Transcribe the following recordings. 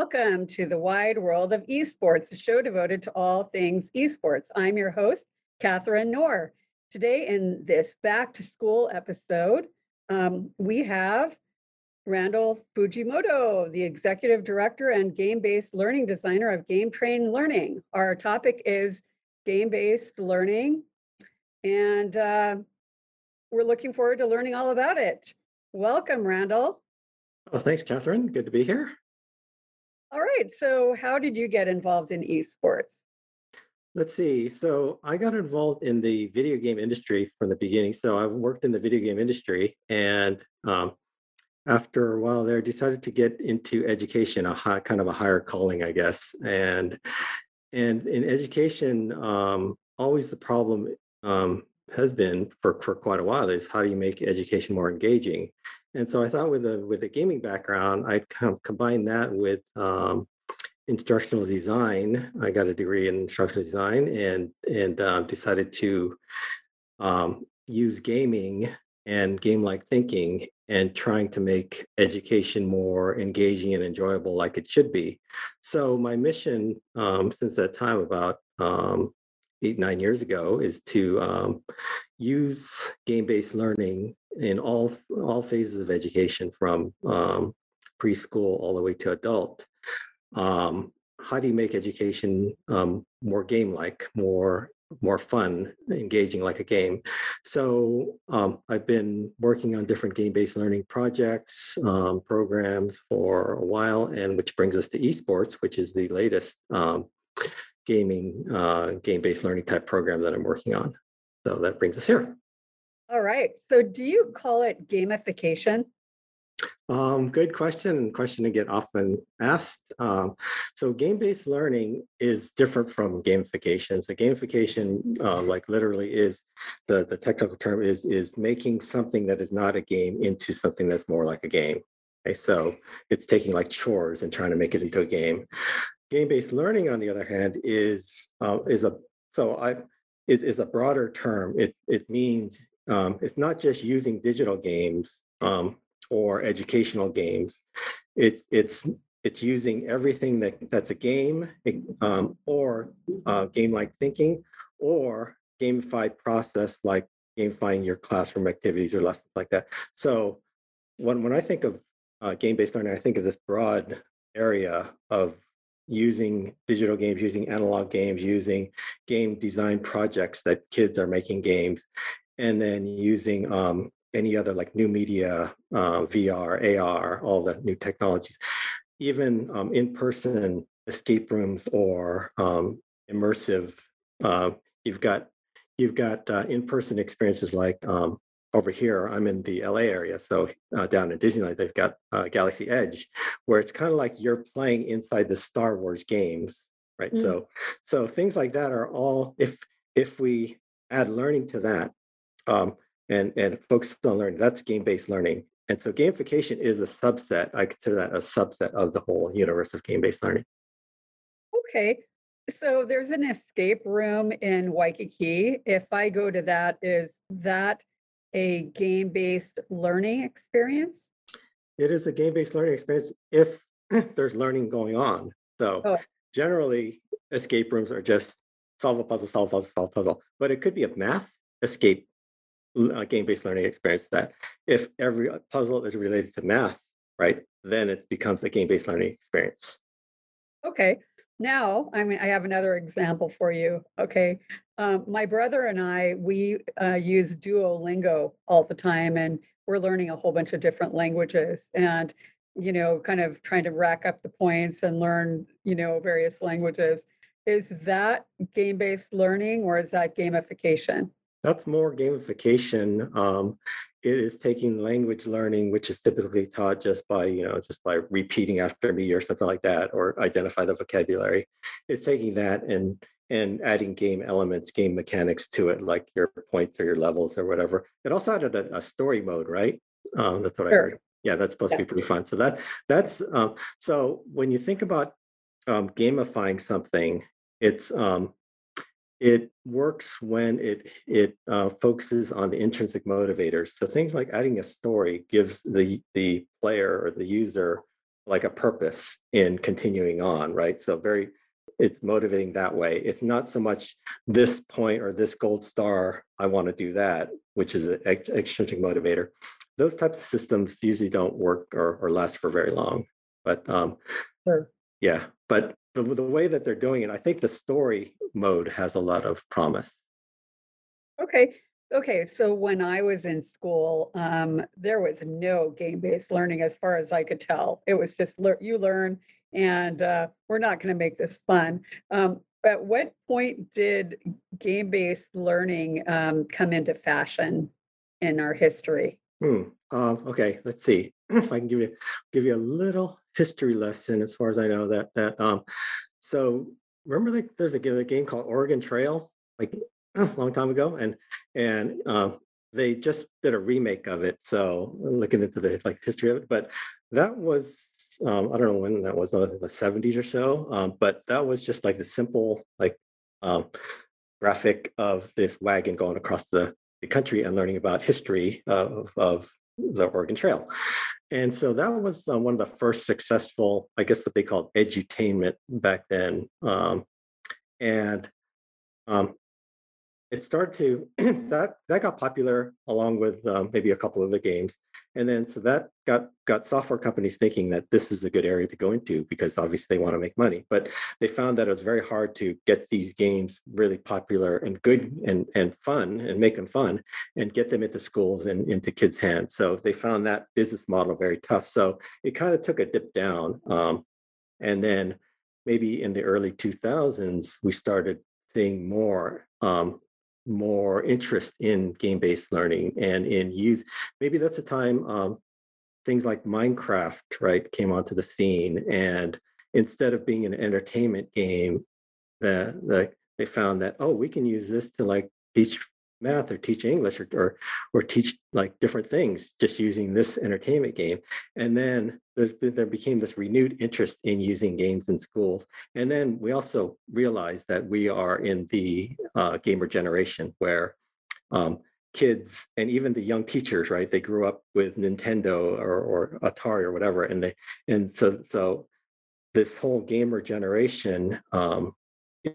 Welcome to the wide world of esports, a show devoted to all things esports. I'm your host, Catherine Knorr. Today, in this back to school episode, um, we have Randall Fujimoto, the executive director and game based learning designer of Game Train Learning. Our topic is game based learning, and uh, we're looking forward to learning all about it. Welcome, Randall. Oh, thanks, Catherine. Good to be here. All right. So, how did you get involved in esports? Let's see. So, I got involved in the video game industry from the beginning. So, I worked in the video game industry, and um, after a while there, decided to get into education, a high, kind of a higher calling, I guess. And and in education, um, always the problem um, has been for for quite a while is how do you make education more engaging? And so I thought with a with a gaming background, I'd kind of combine that with um, instructional design. I got a degree in instructional design and and um, decided to um, use gaming and game-like thinking and trying to make education more engaging and enjoyable like it should be. So my mission um, since that time about um, eight, nine years ago is to um, use game-based learning in all, all phases of education from um, preschool all the way to adult. Um, how do you make education um, more game-like, more more fun, engaging like a game. So um, I've been working on different game-based learning projects, um, programs for a while, and which brings us to esports, which is the latest um, gaming, uh, game-based learning type program that I'm working on. So that brings us here. All right. So do you call it gamification? Um, good question. Question to get often asked. Um, so game-based learning is different from gamification. So gamification, uh, like literally, is the the technical term is is making something that is not a game into something that's more like a game. Okay, so it's taking like chores and trying to make it into a game. Game-based learning, on the other hand, is uh, is a so I is, is a broader term. It it means um, it's not just using digital games um, or educational games. It's it's it's using everything that that's a game um, or uh, game-like thinking or gamified process like gamifying your classroom activities or lessons like that. So when when I think of uh, game-based learning, I think of this broad area of using digital games, using analog games, using game design projects that kids are making games, and then using um, any other like new media, uh, VR, AR, all the new technologies, even um, in-person escape rooms or um, immersive. Uh, you've got you've got uh, in-person experiences like um, over here. I'm in the LA area, so uh, down in Disneyland, they've got uh, Galaxy Edge, where it's kind of like you're playing inside the Star Wars games, right? Mm. So so things like that are all if if we add learning to that. Um, and and focus on learning. That's game-based learning. And so gamification is a subset. I consider that a subset of the whole universe of game-based learning. Okay. So there's an escape room in Waikiki. If I go to that, is that a game-based learning experience? It is a game-based learning experience if there's learning going on. So oh. generally, escape rooms are just solve a puzzle, solve a puzzle, solve a puzzle. But it could be a math escape a game-based learning experience that if every uh, puzzle is related to math, right, then it becomes a game-based learning experience. Okay. Now, I mean, I have another example for you. Okay. Um, my brother and I, we uh, use Duolingo all the time, and we're learning a whole bunch of different languages and, you know, kind of trying to rack up the points and learn, you know, various languages. Is that game based learning or is that gamification? That's more gamification. Um, it is taking language learning, which is typically taught just by, you know, just by repeating after me or something like that, or identify the vocabulary. It's taking that and and adding game elements, game mechanics to it, like your points or your levels or whatever. It also added a, a story mode, right? Um, that's what sure. I heard. Yeah, that's supposed yeah. to be pretty fun. So that that's um, so when you think about um, gamifying something, it's um, it works when it it uh, focuses on the intrinsic motivators. So things like adding a story gives the the player or the user like a purpose in continuing on, right? So very, it's motivating that way. It's not so much this point or this gold star, I want to do that, which is an extrinsic motivator. Those types of systems usually don't work or, or last for very long. But um, Sure. yeah, but the, the way that they're doing it, I think the story mode has a lot of promise. Okay. Okay. So when I was in school, um, there was no game-based learning as far as I could tell. It was just lear- you learn, and uh, we're not going to make this fun. Um, at what point did game-based learning um, come into fashion in our history? Hmm. Um, okay, let's see if I can give you give you a little history lesson as far as I know that that um so remember like there's a game called Oregon Trail like a long time ago and and um they just did a remake of it so looking into the like history of it but that was um I don't know when that was the 70s or so um but that was just like the simple like um graphic of this wagon going across the, the country and learning about history of, of the Oregon Trail. And so that was uh, one of the first successful, I guess what they called edutainment back then. Um, and um, it started to that that got popular along with um, maybe a couple of the games. And then so that got got software companies thinking that this is a good area to go into because obviously they want to make money. But they found that it was very hard to get these games really popular and good and and fun and make them fun and get them into schools and into kids hands. So they found that business model very tough. So it kind of took a dip down um, and then maybe in the early 2000s we started seeing more um, more interest in game-based learning and in use. Maybe that's a time um, things like Minecraft, right, came onto the scene, and instead of being an entertainment game, the, the they found that oh, we can use this to like teach math or teach English or, or or teach like different things just using this entertainment game. And then there became this renewed interest in using games in schools. And then we also realized that we are in the uh, gamer generation where um, kids and even the young teachers, right? They grew up with Nintendo or, or Atari or whatever, and they and so so this whole gamer generation um,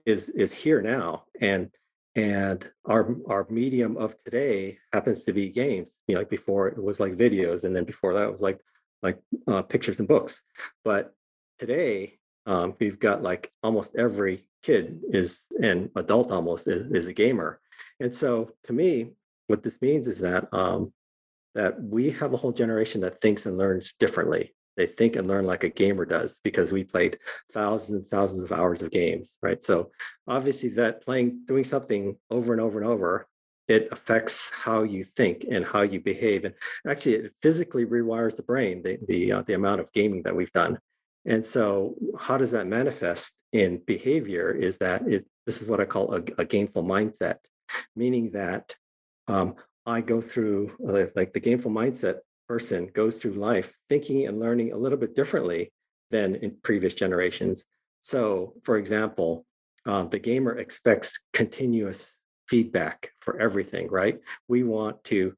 is is here now, and and our our medium of today happens to be games you know like before it was like videos and then before that was like like uh, pictures and books. But today um, we've got like almost every kid is an adult almost is, is a gamer. And so to me what this means is that um, that we have a whole generation that thinks and learns differently they think and learn like a gamer does because we played thousands and thousands of hours of games, right? So obviously that playing, doing something over and over and over, it affects how you think and how you behave. And actually it physically rewires the brain, the, the, uh, the amount of gaming that we've done. And so how does that manifest in behavior is that it, this is what I call a, a gameful mindset, meaning that um, I go through like the gameful mindset person goes through life thinking and learning a little bit differently than in previous generations. So, for example, uh, the gamer expects continuous feedback for everything, right? We want to,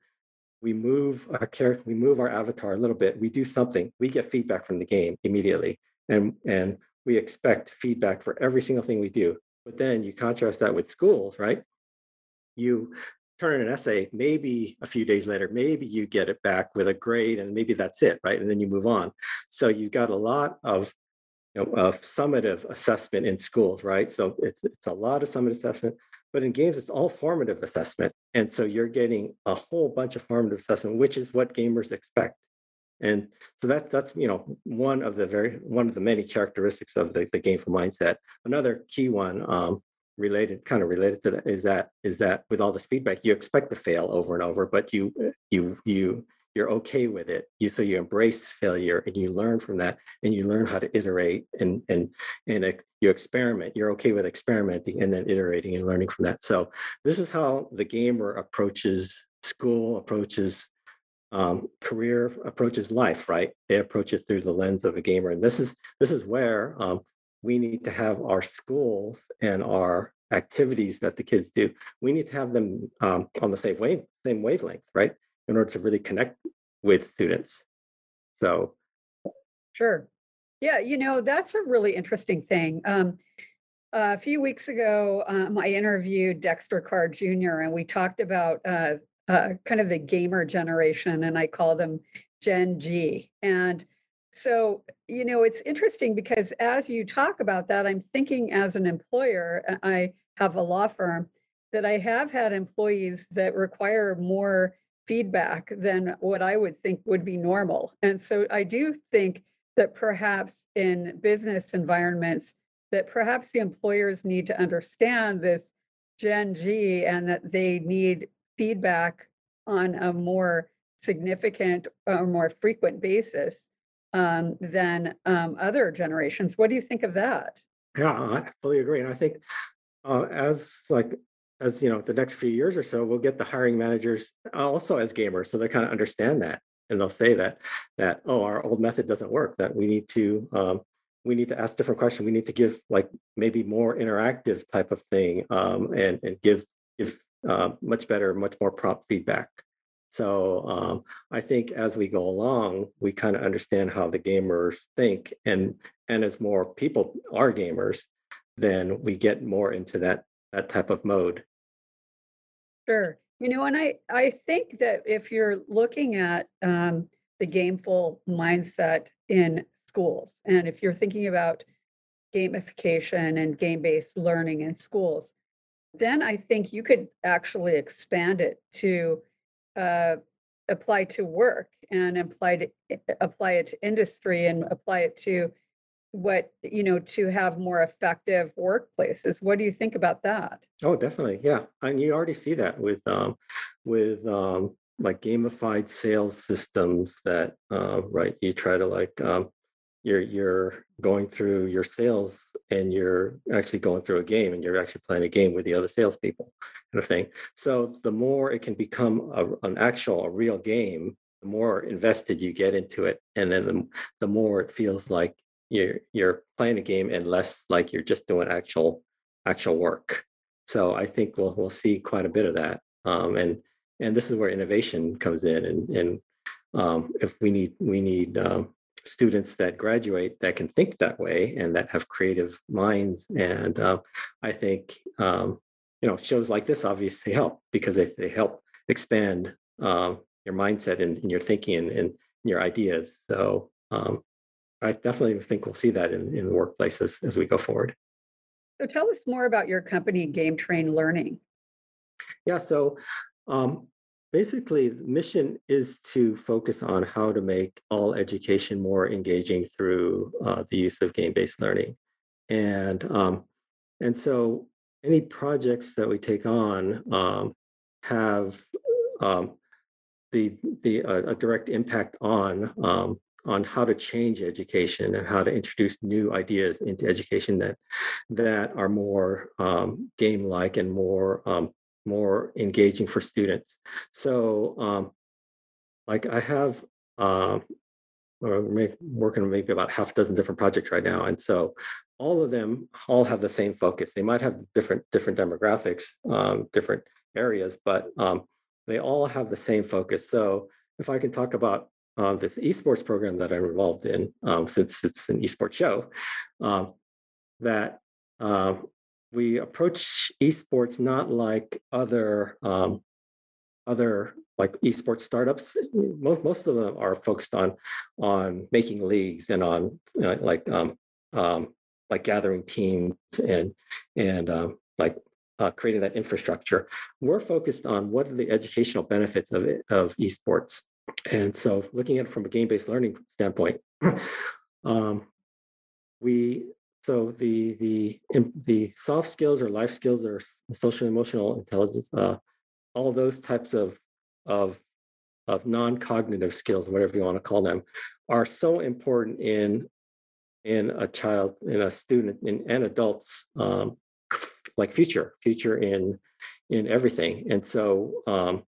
we move our character, we move our avatar a little bit, we do something, we get feedback from the game immediately. And, and we expect feedback for every single thing we do. But then you contrast that with schools, right? You turn in an essay, maybe a few days later, maybe you get it back with a grade and maybe that's it, right? And then you move on. So you've got a lot of you know, of summative assessment in schools, right? So it's it's a lot of summative assessment, but in games it's all formative assessment, and so you're getting a whole bunch of formative assessment, which is what gamers expect. And so that's that's you know one of the very one of the many characteristics of the, the gameful mindset. Another key one um, related kind of related to that is that is that with all this feedback you expect to fail over and over but you you you you're okay with it. You so you embrace failure and you learn from that and you learn how to iterate and and and you experiment. You're okay with experimenting and then iterating and learning from that. So this is how the gamer approaches school approaches um, career approaches life right? They approach it through the lens of a gamer. And this is this is where um, we need to have our schools and our activities that the kids do, we need to have them um, on the same wave, same wavelength, right? In order to really connect with students. So Sure. Yeah, you know, that's a really interesting thing. Um, a few weeks ago, um, I interviewed Dexter Carr Jr. and we talked about uh, uh, kind of the gamer generation, and I call them Gen G. And so, you know, it's interesting because as you talk about that, I'm thinking as an employer, uh, I have a law firm that I have had employees that require more feedback than what I would think would be normal. And so I do think that perhaps in business environments, that perhaps the employers need to understand this Gen G and that they need feedback on a more significant or more frequent basis um, than um, other generations. What do you think of that? Yeah, I fully agree. And I think uh, as like as you know, the next few years or so, we'll get the hiring managers also as gamers, so they kind of understand that, and they'll say that that oh, our old method doesn't work. That we need to um, we need to ask different questions. We need to give like maybe more interactive type of thing, um, and and give give uh, much better, much more prompt feedback. So um, I think as we go along, we kind of understand how the gamers think, and and as more people are gamers, then we get more into that that type of mode. Sure. You know, and I I think that if you're looking at um, the gameful mindset in schools, and if you're thinking about gamification and game-based learning in schools, then I think you could actually expand it to uh, apply to work and apply to apply it to industry and apply it to what you know to have more effective workplaces what do you think about that Oh, definitely. Yeah. And you already see that with um with um like gamified sales systems that uh right you try to like um you're you're going through your sales and you're actually going through a game and you're actually playing a game with the other salespeople kind of thing. So the more it can become a, an actual a real game, the more invested you get into it, and then the, the more it feels like you're you're playing a game and less like you're just doing actual actual work. So I think we'll we'll see quite a bit of that. Um, and and this is where innovation comes in. And and um, if we need we need um, students that graduate that can think that way and that have creative minds. And uh, I think um, you know shows like this obviously help because they they help expand um, your mindset and, and your thinking and, and your ideas. So um, I definitely think we'll see that in, in the workplace as, as we go forward. so tell us more about your company game train learning Yeah, so um, basically, the mission is to focus on how to make all education more engaging through uh, the use of game-based learning. And um, and so any projects that we take on um, have um, the the uh, a direct impact on um, on how to change education and how to introduce new ideas into education that that are more um, game-like and more um, more engaging for students. So, um, like I have, um, working on maybe about half a dozen different projects right now, and so all of them all have the same focus. They might have different different demographics, um, different areas, but um, they all have the same focus. So, if I can talk about um, this esports program that I'm involved in, um, since it's an esports show, that we approach esports not like other um, other like esports startups. Most most of them are focused on on making leagues and on you know, like um, um, like gathering teams and and um, like uh, creating that infrastructure. We're focused on what are the educational benefits of it, of esports. And so, looking at it from a game-based learning standpoint, um, we so the the the soft skills or life skills or social emotional intelligence, uh, all those types of of of non-cognitive skills, whatever you want to call them, are so important in in a child, in a student, in and adults, um, like future, future in in everything. And so um,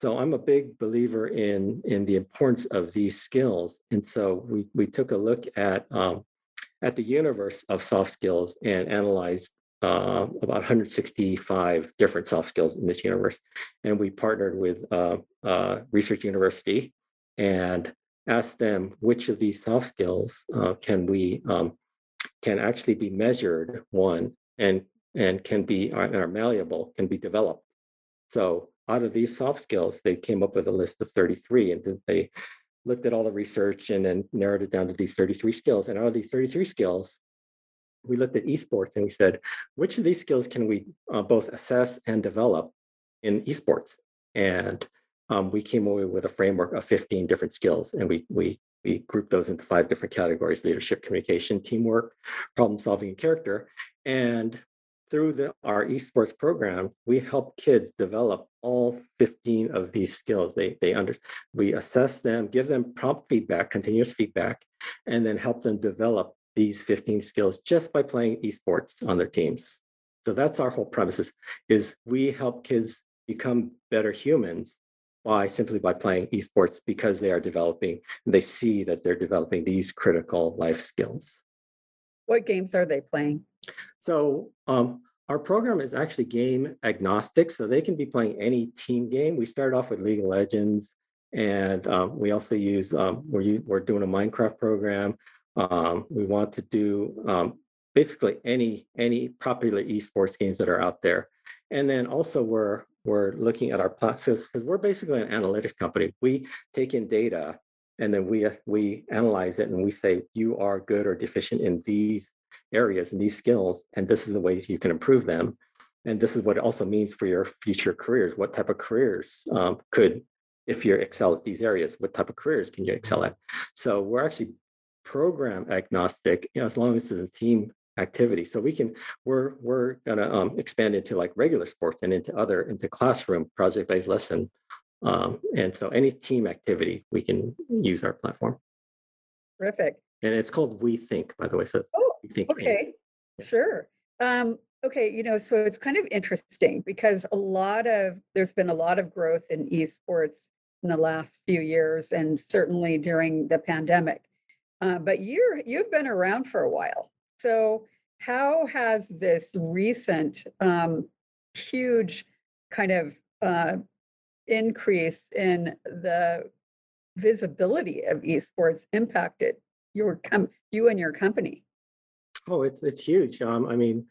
so I'm a big believer in in the importance of these skills. And so we we took a look at um, at the universe of soft skills and analyzed uh, about 165 different soft skills in this universe. And we partnered with uh, uh, Research University and asked them which of these soft skills uh, can we um, can actually be measured one and and can be are, are malleable can be developed so out of these soft skills they came up with a list of 33 and they looked at all the research and then narrowed it down to these 33 skills. And out of these 33 skills we looked at esports and we said which of these skills can we uh, both assess and develop in esports? And um, we came away with a framework of 15 different skills and we we we grouped those into five different categories leadership communication teamwork problem solving and character. And through the, our esports program we help kids develop all 15 of these skills. They they under we assess them give them prompt feedback continuous feedback and then help them develop these 15 skills just by playing esports on their teams. So that's our whole premise is, is we help kids become better humans by simply by playing esports because they are developing they see that they're developing these critical life skills what games are they playing? So um, our program is actually game agnostic so they can be playing any team game. We start off with league of legends and um, we also use um, we're, we're doing a minecraft program. Um, we want to do um, basically any any popular esports games that are out there. And then also we're we're looking at our process because we're basically an analytics company. We take in data and then we we analyze it and we say you are good or deficient in these areas and these skills, and this is the way you can improve them. And this is what it also means for your future careers. What type of careers um, could, if you excel at these areas, what type of careers can you excel at? So we're actually program agnostic, you know, as long as it's a team activity. So we can we're we're gonna um, expand into like regular sports and into other into classroom project based lesson. Um, and so any team activity we can use our platform. Terrific. And it's called We Think, by the way. So oh, We Think. Okay, sure. Um, okay, you know, so it's kind of interesting because a lot of there's been a lot of growth in esports in the last few years, and certainly during the pandemic. Uh, but you're you've been around for a while. So, how has this recent um, huge kind of uh, increase in the visibility of esports impacted your com- you and your company? Oh, it's it's huge. Um, I mean,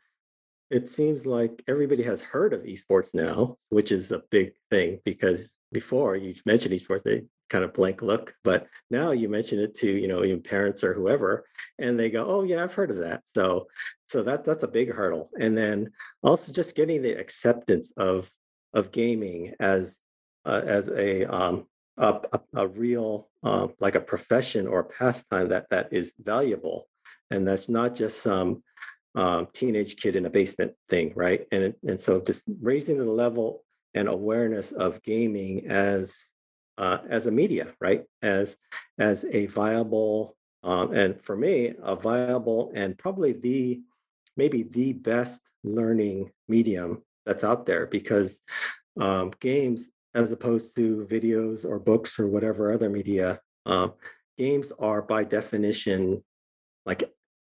it seems like everybody has heard of esports now, which is a big thing because before you mentioned esports, they kind of blank look. But now you mention it to, you know, even parents or whoever, and they go, "Oh yeah, I've heard of that." So, so that that's a big hurdle. And then also just getting the acceptance of of gaming as uh, as a um, a, a, real uh, like a profession or a pastime that that is valuable, and that's not just some um, teenage kid in a basement thing, right? And and so just raising the level and awareness of gaming as uh, as a media, right? As as a viable um, and for me a viable and probably the maybe the best learning medium that's out there because um, games as opposed to videos or books or whatever other media um, games are by definition like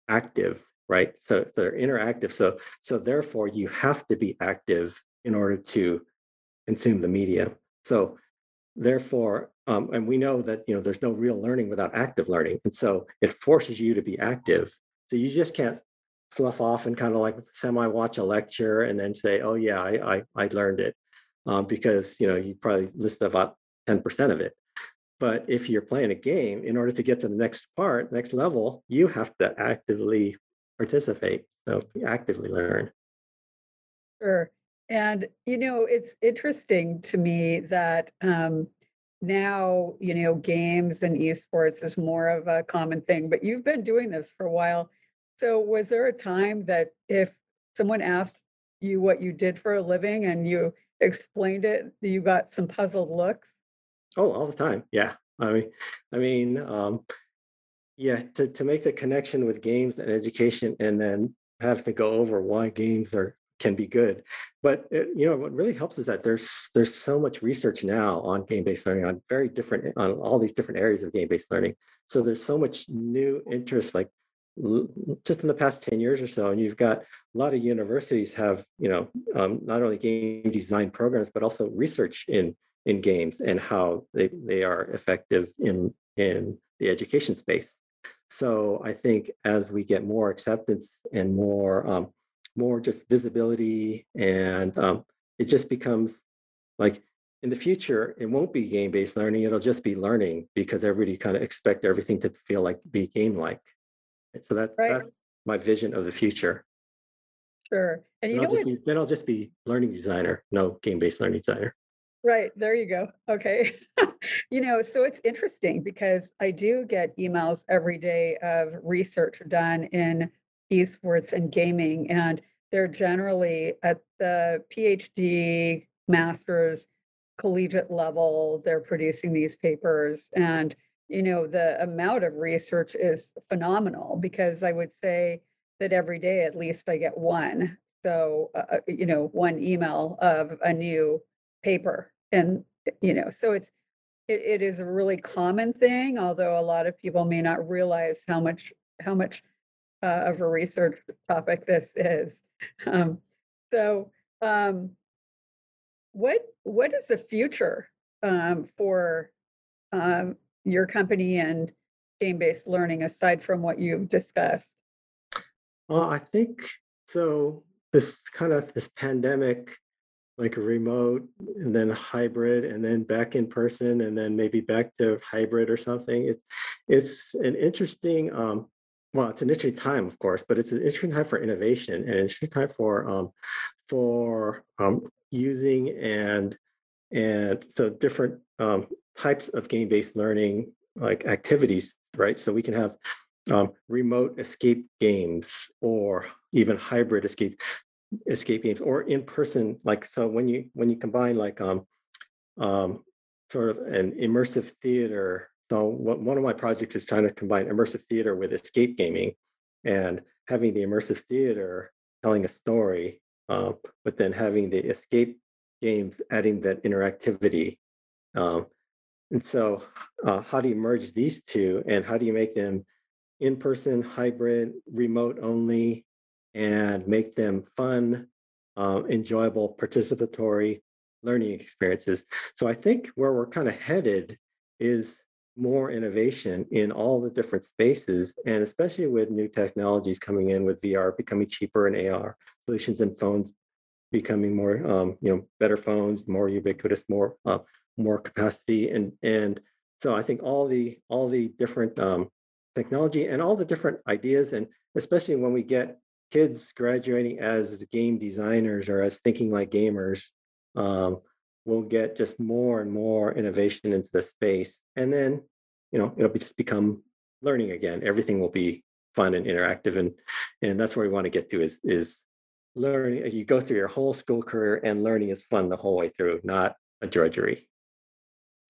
active right? So they're interactive. So so therefore you have to be active in order to consume the media. So therefore um, and we know that you know there's no real learning without active learning. And so it forces you to be active. So you just can't slough off and kind of like semi watch a lecture and then say oh yeah i i, I learned it um, because you know you probably list about 10% of it. But if you're playing a game in order to get to the next part next level you have to actively participate. So actively learn. Sure. And, you know, it's interesting to me that um, now, you know, games and esports is more of a common thing, but you've been doing this for a while. So, was there a time that if someone asked you what you did for a living and you explained it, you got some puzzled looks? Oh, all the time. Yeah. I mean, I mean, um, yeah, to, to make the connection with games and education and then have to go over why games are can be good. But it, you know what really helps is that there's there's so much research now on game-based learning on very different on all these different areas of game-based learning. So there's so much new interest like just in the past 10 years or so and you've got a lot of universities have you know um, not only game design programs but also research in in games and how they, they are effective in in the education space. So I think as we get more acceptance and more um, more just visibility, and um, it just becomes like in the future, it won't be game-based learning. It'll just be learning because everybody kind of expect everything to feel like be game-like. So that Right. that's my vision of the future. Sure. And you Then know I'll just what? be, then I'll just be learning designer, no game-based learning designer. Right, there you go. Okay. You know, so it's interesting because I do get emails every day of research done in esports and gaming, and they're generally at the PhD, master's, collegiate level. They're producing these papers. And, you know, the amount of research is phenomenal because I would say that every day at least I get one. So, uh, uh, you know, one email of a new paper and you know so it's it, it is a really common thing although a lot of people may not realize how much how much uh, of a research topic this is um, so um, what what is the future um, for um, your company and game-based learning aside from what you've discussed Well, I think so. This kind of this pandemic, like remote and then hybrid and then back in person and then maybe back to hybrid or something. It's it's an interesting um well, it's an interesting time, of course, but it's an interesting time for innovation and an interesting time for um for um using and and so different um types of game-based learning like activities, right? So we can have um, remote escape games or even hybrid escape escape games or in person like so when you when you combine like um um sort of an immersive theater so what, one of my projects is trying to combine immersive theater with escape gaming and having the immersive theater telling a story um, but then having the escape games adding that interactivity um, and so uh, how do you merge these two and how do you make them in-person, hybrid, remote only, and make them fun, um, enjoyable, participatory learning experiences. So I think where we're kind of headed is more innovation in all the different spaces, and especially with new technologies coming in with VR becoming cheaper and AR solutions and phones becoming more, um, you know, better phones, more ubiquitous, more, uh, more capacity, and and so I think all the all the different um, technology and all the different ideas and especially when we get kids graduating as game designers or as thinking like gamers um, we'll get just more and more innovation into the space. And then you know it'll be just become learning again. Everything will be fun and interactive and and that's where we want to get to is is learning. You go through your whole school career and learning is fun the whole way through not a drudgery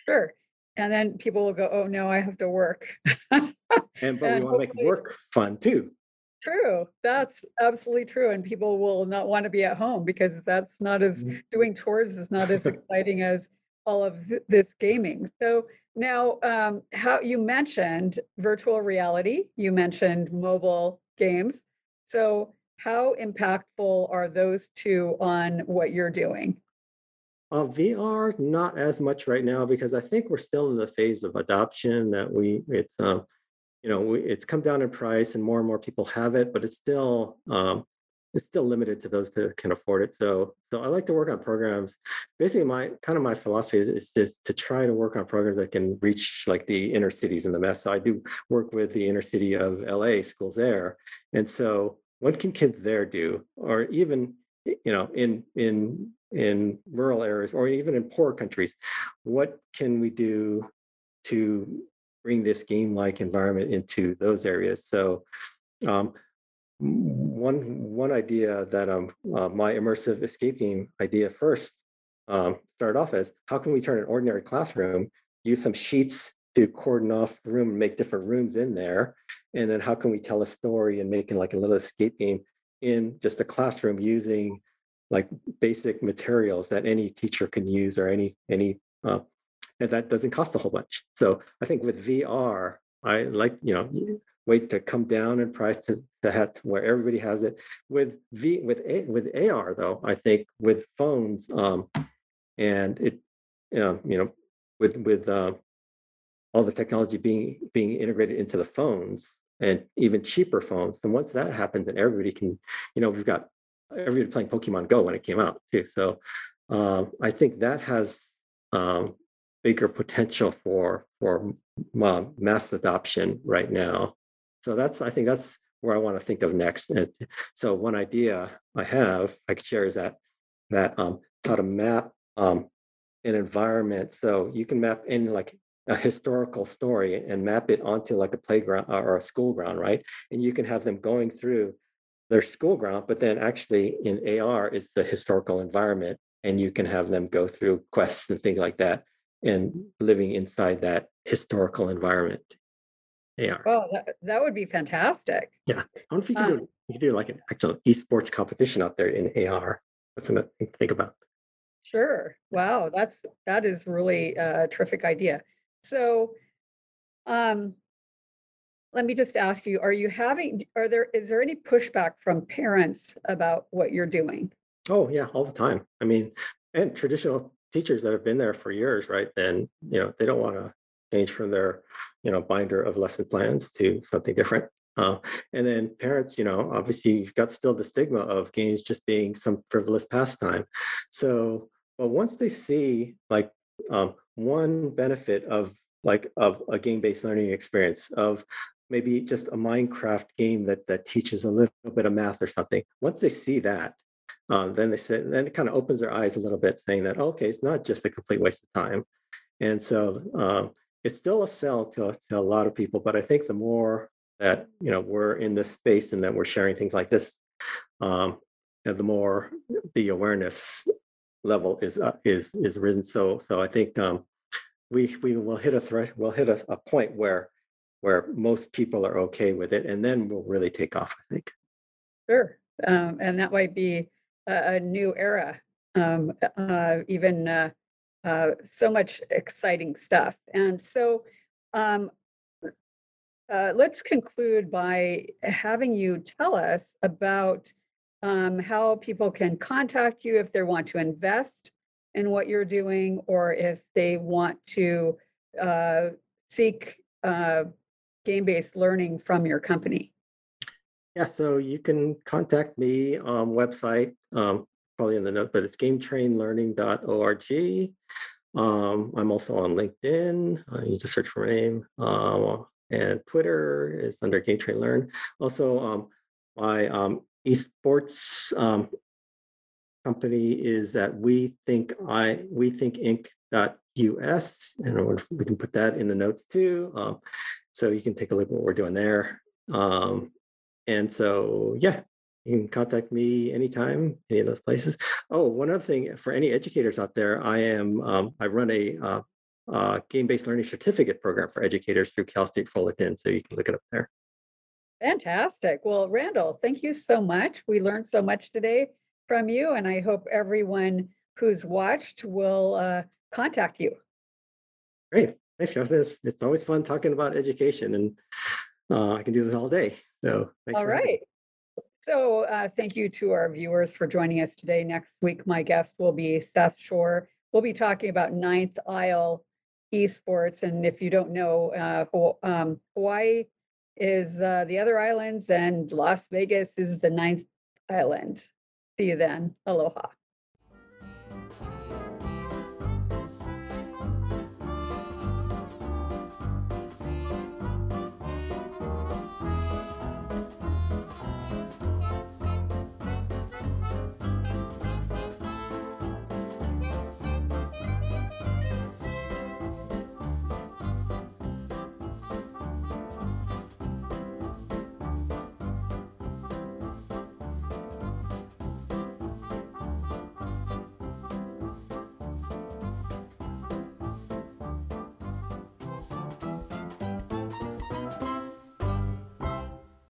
sure and then people will go oh no i have to work and but we want to make work fun too True. That's absolutely true. And people will not want to be at home because that's not as Mhm. doing chores is not as exciting as all of this gaming. So now, um, how you mentioned virtual reality, you mentioned mobile games. So how impactful are those two on what you're doing? Uh, VR, not as much right now because I think we're still in the phase of adoption that we, it's, um, you know, we, it's come down in price and more and more people have it, but it's still, um, it's still limited to those that can afford it. So, so I like to work on programs. Basically, my kind of my philosophy is, is to try to work on programs that can reach like the inner cities in the West. So I do work with the inner city of LA schools there, and so what can kids there do, or even you know in in in rural areas or even in poor countries what can we do to bring this game-like environment into those areas? So um, one one idea that um uh, my immersive escape game idea first um, started off as how can we turn an ordinary classroom use some sheets to cordon off the room and make different rooms in there and then how can we tell a story and make it like a little escape game in just a classroom using like basic materials that any teacher can use or any any uh, and that doesn't cost a whole bunch. So i think with vr i like you know wait to come down in price to, to have to where everybody has it. With v with a with ar though i think with phones um and it you know you know with with uh, all the technology being being integrated into the phones and even cheaper phones. And once that happens, and everybody can, you know, we've got everybody playing Pokemon Go when it came out too. So um, I think that has um, bigger potential for for mass adoption right now. So that's I think that's where I want to think of next. And so one idea I have I could share is that that um, how to map um, an environment. So you can map in like a historical story and map it onto like a playground or a school ground, right? And you can have them going through their school ground, but then actually in AR, it's the historical environment, and you can have them go through quests and things like that, and living inside that historical environment. AR. Oh, that, that would be fantastic. Yeah, I wonder if you can Um, do you could do like an actual esports competition out there in AR. That's another thing to think about. Sure. Wow, that's that is really a terrific idea. So, um, let me just ask you, are you having, are there, is there any pushback from parents about what you're doing? Oh yeah, all the time. I mean, and traditional teachers that have been there for years, right? Then you know they don't want to change from their you know binder of lesson plans to something different. Uh, and then parents, you know, obviously you've got still the stigma of games just being some frivolous pastime. So, but once they see like um, one benefit of like of a game-based learning experience of maybe just a Minecraft game that that teaches a little bit of math or something. Once they see that, um, then they said, then it kind of opens their eyes a little bit, saying that okay, it's not just a complete waste of time. And so um, it's still a sell to, to a lot of people, but I think the more that you know we're in this space and that we're sharing things like this, um, the more the awareness level is uh, is is risen. So so I think um, we we will hit a threat. We'll hit a, a point where where most people are okay with it, and then we'll really take off. I think. Sure. Um, and that might be a, a new era, um, uh, even uh, uh, so much exciting stuff. And so um, uh, let's conclude by having you tell us about um, how people can contact you if they want to invest in what you're doing or if they want to uh, seek uh, game-based learning from your company. Yeah, so you can contact me on website, um, probably in the note, but it's gametrainlearning.org. Um, I'm also on LinkedIn. Uh, you just search for my name. Uh, and Twitter is under Game Train Learn. Also, um, my um, esports um, company is at we think I we think inc.us, and we can put that in the notes too. Um, so you can take a look at what we're doing there. Um, and so, yeah, you can contact me anytime, any of those places. Oh, one other thing for any educators out there, I am um, I run a uh, uh, game-based learning certificate program for educators through Cal State Fullerton, so you can look it up there. Fantastic. Well, Randall, thank you so much. We learned so much today from you, and I hope everyone who's watched will uh, contact you. Great, thanks, Catherine. It's, it's always fun talking about education, and uh, I can do this all day. So thanks. All me. So uh, thank you to our viewers for joining us today. Next week, my guest will be Seth Shore. We'll be talking about Ninth Isle esports. And if you don't know, uh, um, Hawaii is uh, the other islands and Las Vegas is the ninth island. See you then. Aloha.